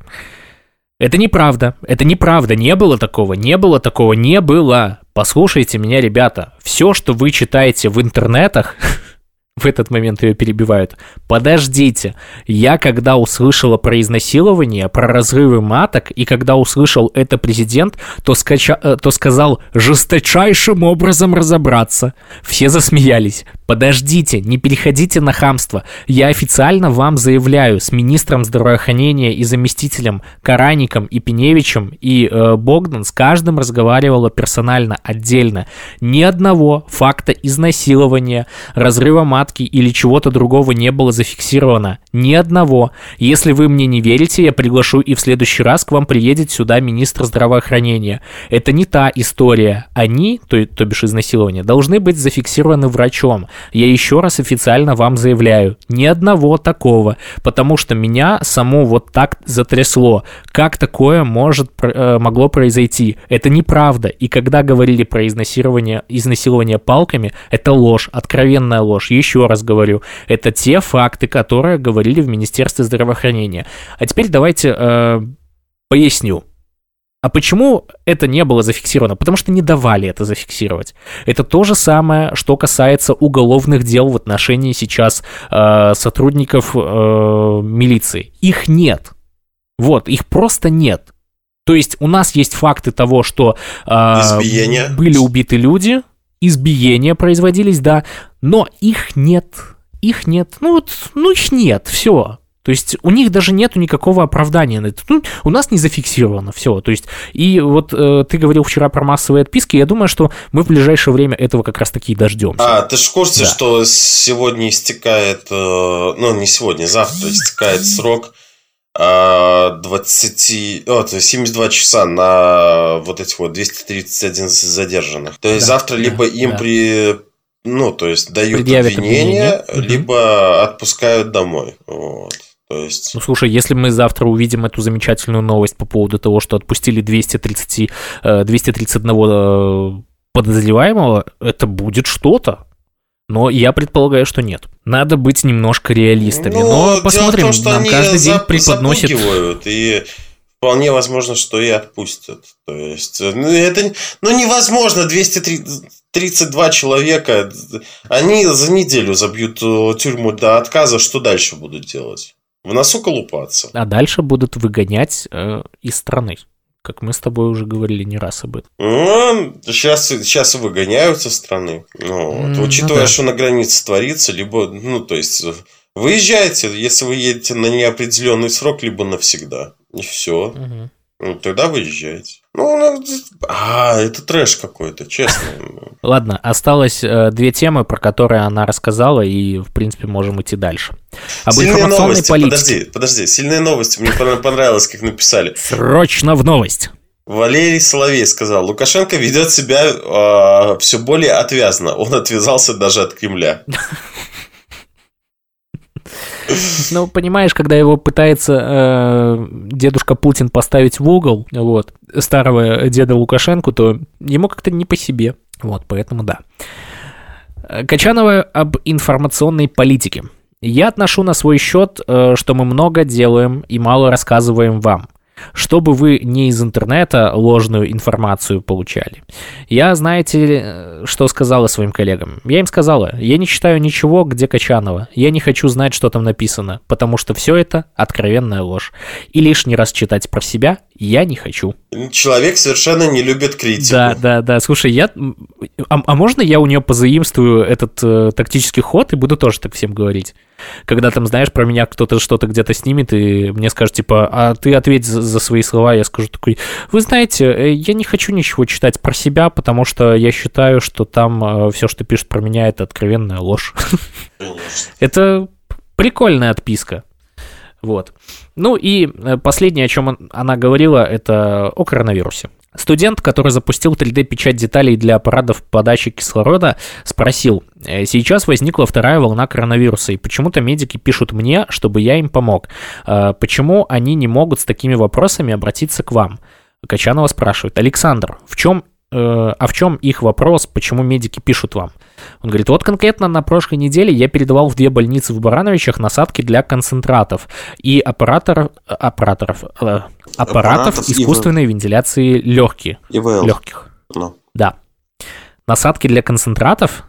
Это неправда. Это неправда. Не было такого. Не было такого. Не было. Послушайте меня, ребята. Все, что вы читаете в интернетах, в этот момент ее перебивают. Подождите, я когда услышала про изнасилование, про разрывы маток, и когда услышал это президент, то, скача... Э, то сказал жесточайшим образом разобраться. Все засмеялись. Подождите, не переходите на хамство. Я официально вам заявляю с министром здравоохранения и заместителем Караником и Пеневичем и э, Богдан с каждым разговаривала персонально, отдельно. Ни одного факта изнасилования, разрыва матки или чего-то другого не было зафиксировано. Ни одного. Если вы мне не верите, я приглашу и в следующий раз к вам приедет сюда министр здравоохранения. Это не та история. Они, то, то бишь изнасилование, должны быть зафиксированы врачом. Я еще раз официально вам заявляю, ни одного такого, потому что меня само вот так затрясло. Как такое может, э, могло произойти? Это неправда. И когда говорили про изнасилование, изнасилование палками, это ложь, откровенная ложь. Еще раз говорю, это те факты, которые говорили в Министерстве здравоохранения. А теперь давайте э, поясню. А почему это не было зафиксировано? Потому что не давали это зафиксировать. Это то же самое, что касается уголовных дел в отношении сейчас э, сотрудников э, милиции. Их нет. Вот, их просто нет. То есть у нас есть факты того, что э, были убиты люди, избиения производились, да, но их нет. Их нет. Ну вот, ну их нет, все. То есть у них даже нету никакого оправдания на это. Ну, у нас не зафиксировано все. То есть, и вот э, ты говорил вчера про массовые отписки, я думаю, что мы в ближайшее время этого как раз таки и дождемся. А, ты же в курсе, да. что сегодня истекает, э, ну, не сегодня, завтра истекает срок 20, о, 72 часа на вот этих вот 231 задержанных. То есть да, завтра да, либо им да. при ну, то есть дают обвинение, обвинение, либо отпускают домой. Вот. То есть... Ну, слушай, если мы завтра увидим эту замечательную новость по поводу того, что отпустили 230, 231 э, э, подозреваемого, это будет что-то. Но я предполагаю, что нет. Надо быть немножко реалистами. Ну, Но посмотрим, том, что нам каждый день преподносит... И вполне возможно, что и отпустят. То есть, ну, это ну, невозможно 232 человека. Они за неделю забьют э, тюрьму до отказа. Что дальше будут делать? В носу колупаться. А дальше будут выгонять э, из страны. Как мы с тобой уже говорили не раз об этом. Ну, сейчас, сейчас и выгоняют со страны. Ну, вот, mm, учитывая, ну, да. что на границе творится, либо, ну, то есть, выезжайте, если вы едете на неопределенный срок, либо навсегда. И все. Угу. Ну, тогда выезжайте. Ну, а, это трэш какой-то, честно. Ладно, осталось э, две темы, про которые она рассказала, и, в принципе, можем идти дальше. Об сильные новости, политике. подожди, подожди, сильные новости, мне понравилось, как написали. Срочно в новость. Валерий Соловей сказал, Лукашенко ведет себя э, все более отвязно. Он отвязался даже от Кремля. Ну, понимаешь, когда его пытается э, дедушка Путин поставить в угол, вот, старого деда Лукашенко, то ему как-то не по себе. Вот, поэтому да. Качанова об информационной политике. Я отношу на свой счет, э, что мы много делаем и мало рассказываем вам чтобы вы не из интернета ложную информацию получали. Я, знаете, что сказала своим коллегам? Я им сказала, я не читаю ничего, где Качанова. Я не хочу знать, что там написано, потому что все это откровенная ложь. И лишний раз читать про себя я не хочу. Человек совершенно не любит критику. Да, да, да. Слушай, я... А, а можно я у нее позаимствую этот э, тактический ход и буду тоже так всем говорить? Когда там, знаешь, про меня кто-то что-то где-то снимет, и мне скажут, типа, а ты ответь за, за свои слова, я скажу такой, вы знаете, э, я не хочу ничего читать про себя, потому что я считаю, что там э, все, что пишут про меня, это откровенная ложь. Это прикольная отписка. Вот. Ну и э, последнее, о чем она говорила, это о коронавирусе. Студент, который запустил 3D-печать деталей для аппаратов подачи кислорода, спросил, «Э, сейчас возникла вторая волна коронавируса, и почему-то медики пишут мне, чтобы я им помог. Э, почему они не могут с такими вопросами обратиться к вам? Качанова спрашивает, Александр, в чем а в чем их вопрос, почему медики пишут вам? Он говорит, вот конкретно на прошлой неделе я передавал в две больницы в Барановичах насадки для концентратов и аппаратор, аппараторов, э, аппаратов искусственной ИВЛ. вентиляции легких. ИВЛ. Легких. No. Ну. Да. Насадки для концентратов,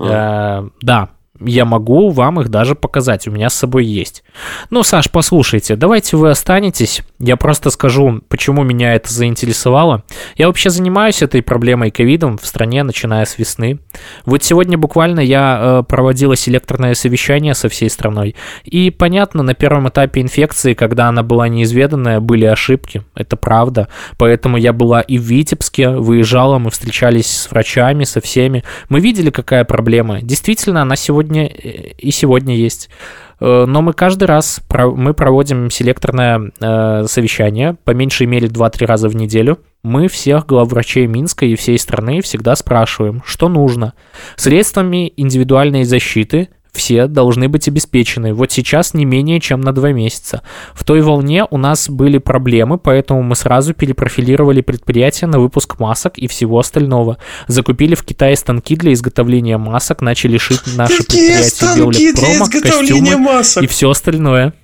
mm. э, да, я могу вам их даже показать, у меня с собой есть. Ну, Саш, послушайте, давайте вы останетесь. Я просто скажу, почему меня это заинтересовало. Я вообще занимаюсь этой проблемой ковидом в стране, начиная с весны. Вот сегодня буквально я э, проводила селекторное совещание со всей страной. И понятно, на первом этапе инфекции, когда она была неизведанная, были ошибки. Это правда. Поэтому я была и в Витебске, выезжала, мы встречались с врачами, со всеми. Мы видели, какая проблема. Действительно, она сегодня сегодня э, и сегодня есть. Э, но мы каждый раз мы проводим селекторное э, совещание, по меньшей мере 2-3 раза в неделю. Мы всех главврачей Минска и всей страны всегда спрашиваем, что нужно. Средствами индивидуальной защиты все должны быть обеспечены. Вот сейчас не менее чем на два месяца. В той волне у нас были проблемы, поэтому мы сразу перепрофилировали предприятие на выпуск масок и всего остального. Закупили в Китае станки для изготовления масок, начали шить наши предприятия Биолитпрома, костюмы масок? и все остальное.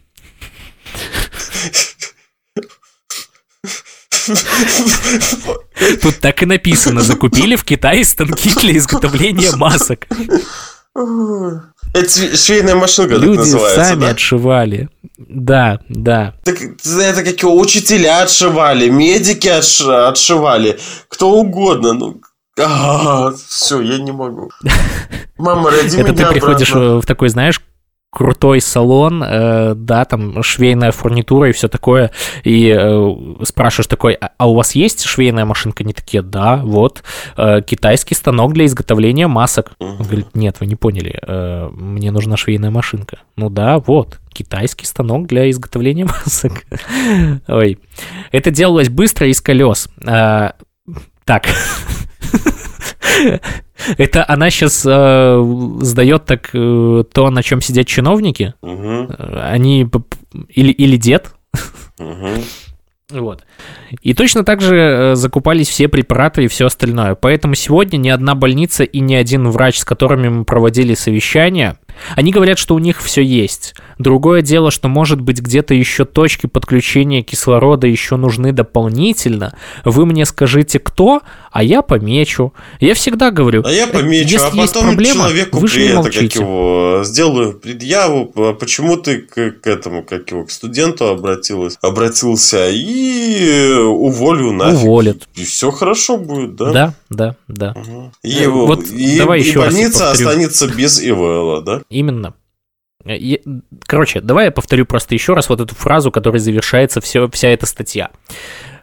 Тут так и написано. Закупили в Китае станки для изготовления масок. Это швейная машинка Люди так называется, сами да? отшивали. Да, да. Так, это какие учителя отшивали, медики отш... отшивали, кто угодно. Ну, а, все, я не могу. Мама, роди Это меня ты приходишь обратно. в такой, знаешь, крутой салон, э, да, там швейная фурнитура и все такое, и э, спрашиваешь такой, а, а у вас есть швейная машинка? Они такие, да, вот, э, китайский станок для изготовления масок. Он говорит, нет, вы не поняли, э, мне нужна швейная машинка. Ну да, вот, китайский станок для изготовления масок. Ой, это делалось быстро из колес. Э, так. Это она сейчас э, сдает так э, то, на чем сидят чиновники. Угу. Они или, или дед. Угу. Вот. И точно так же э, закупались все препараты и все остальное. Поэтому сегодня ни одна больница и ни один врач, с которыми мы проводили совещание, они говорят, что у них все есть. Другое дело, что может быть где-то еще точки подключения кислорода еще нужны дополнительно. Вы мне скажите, кто, а я помечу. Я всегда говорю, А я помечу, если а потом есть проблема, человеку вы же не это, как молчите. его, сделаю предъяву, а почему ты к, к этому, как его, к студенту обратилась, обратился и уволю нафиг. Уволят. И все хорошо будет, да? Да, да, да. Угу. И, вот и, давай и еще больница останется без ИВЛа, да? Именно. Э, Короче, давай я повторю просто еще раз вот эту фразу, которой завершается все, вся эта статья.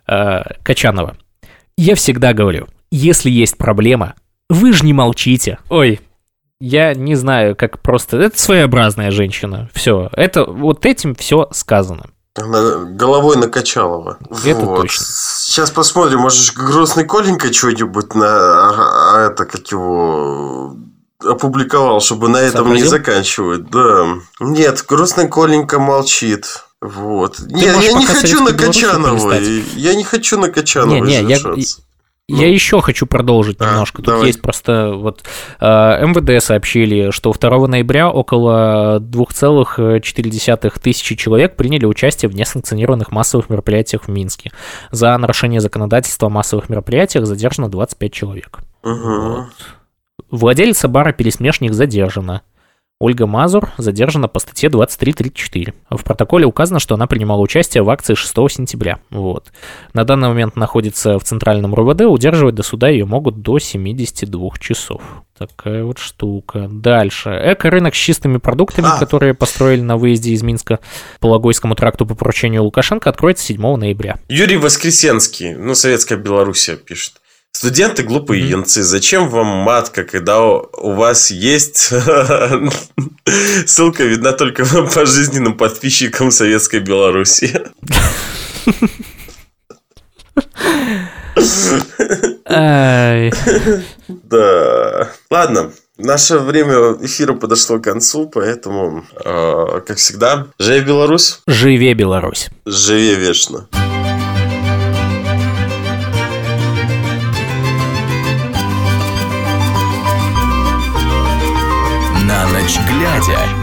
Э, Качанова. Я всегда говорю, если есть проблема, вы же не молчите. Ой, я не знаю, как просто... Это своеобразная женщина. Все. Это вот этим все сказано. Она головой накачалова. Это вот. точно. Сейчас посмотрим, может, грустный Коленька что-нибудь на... А, а это, как его... опубликовал, чтобы на этом Сообразил? не заканчивать. Да. Нет, грустный Коленька молчит. Вот. Не, я не хочу на Советскую Белоруссию Качановой. полистать. Я не хочу на Качановой Не, не, я- решаться. Я еще хочу продолжить А, немножко. Тут давай. есть просто вот э, МВД сообщили, что 2 ноября около 2,4 тысячи человек приняли участие в несанкционированных массовых мероприятиях в Минске. За нарушение законодательства о массовых мероприятиях задержано 25 человек. Мгм. Владелица бара «Пересмешник» задержана. Ольга Мазур задержана по статье 2334. В протоколе указано, что она принимала участие в акции 6 сентября. Вот. На данный момент находится в центральном РУВД, удерживать до суда ее могут до 72 часов. Такая вот штука. Дальше. Эко-рынок с чистыми продуктами, А. которые построили на выезде из Минска по Логойскому тракту по поручению Лукашенко, откроется 7 ноября. Юрий Воскресенский, ну, Советская Белоруссия пишет. Студенты глупые янцы. Зачем вам матка, когда у вас есть... Ссылка видна только пожизненным подписчикам Советской Беларуси. Да. Ладно. Наше время эфира подошло к концу, поэтому, э, как всегда, живи Беларусь, Живе Беларусь! живи вечно. На ночь глядя.